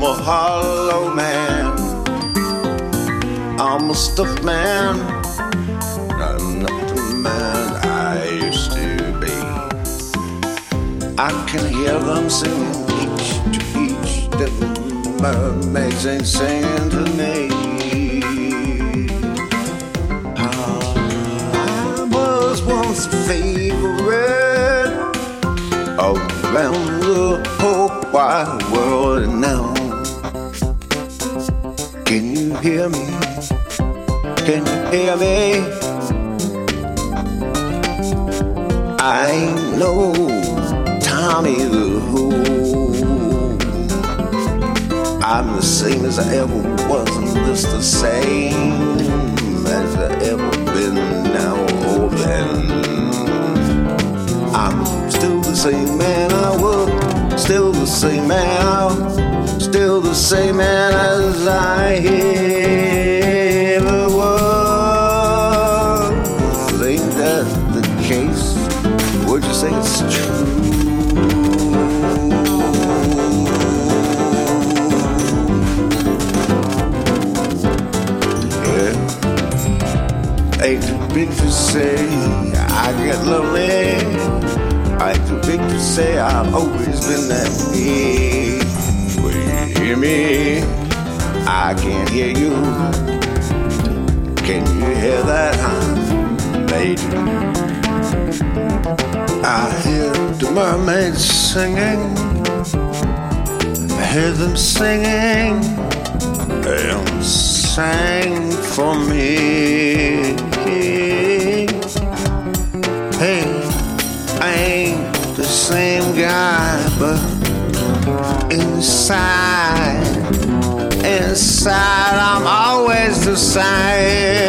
I'm a hollow man. I'm a stuffed man. I'm not the man I used to be. I can hear them singing each to each. The mermaids ain't singing to me. I was once a favorite around the whole wide world, and now hear me? Can you hear me? I know no Tommy the Who. I'm the same as I ever was, and just the same as I ever been now or then. I'm still the same man I was, still the same man I still the same man as I ever Ain't that the case? Would you say it's true? Yeah. Ain't too big to say I get lonely. I ain't too big to say I've always been that way. Will you hear me? I can't hear you. Can you hear that, I hear the mermaids singing. I hear them singing. They sang for me. Hey, I ain't the same guy, but inside, inside, I'm always the same.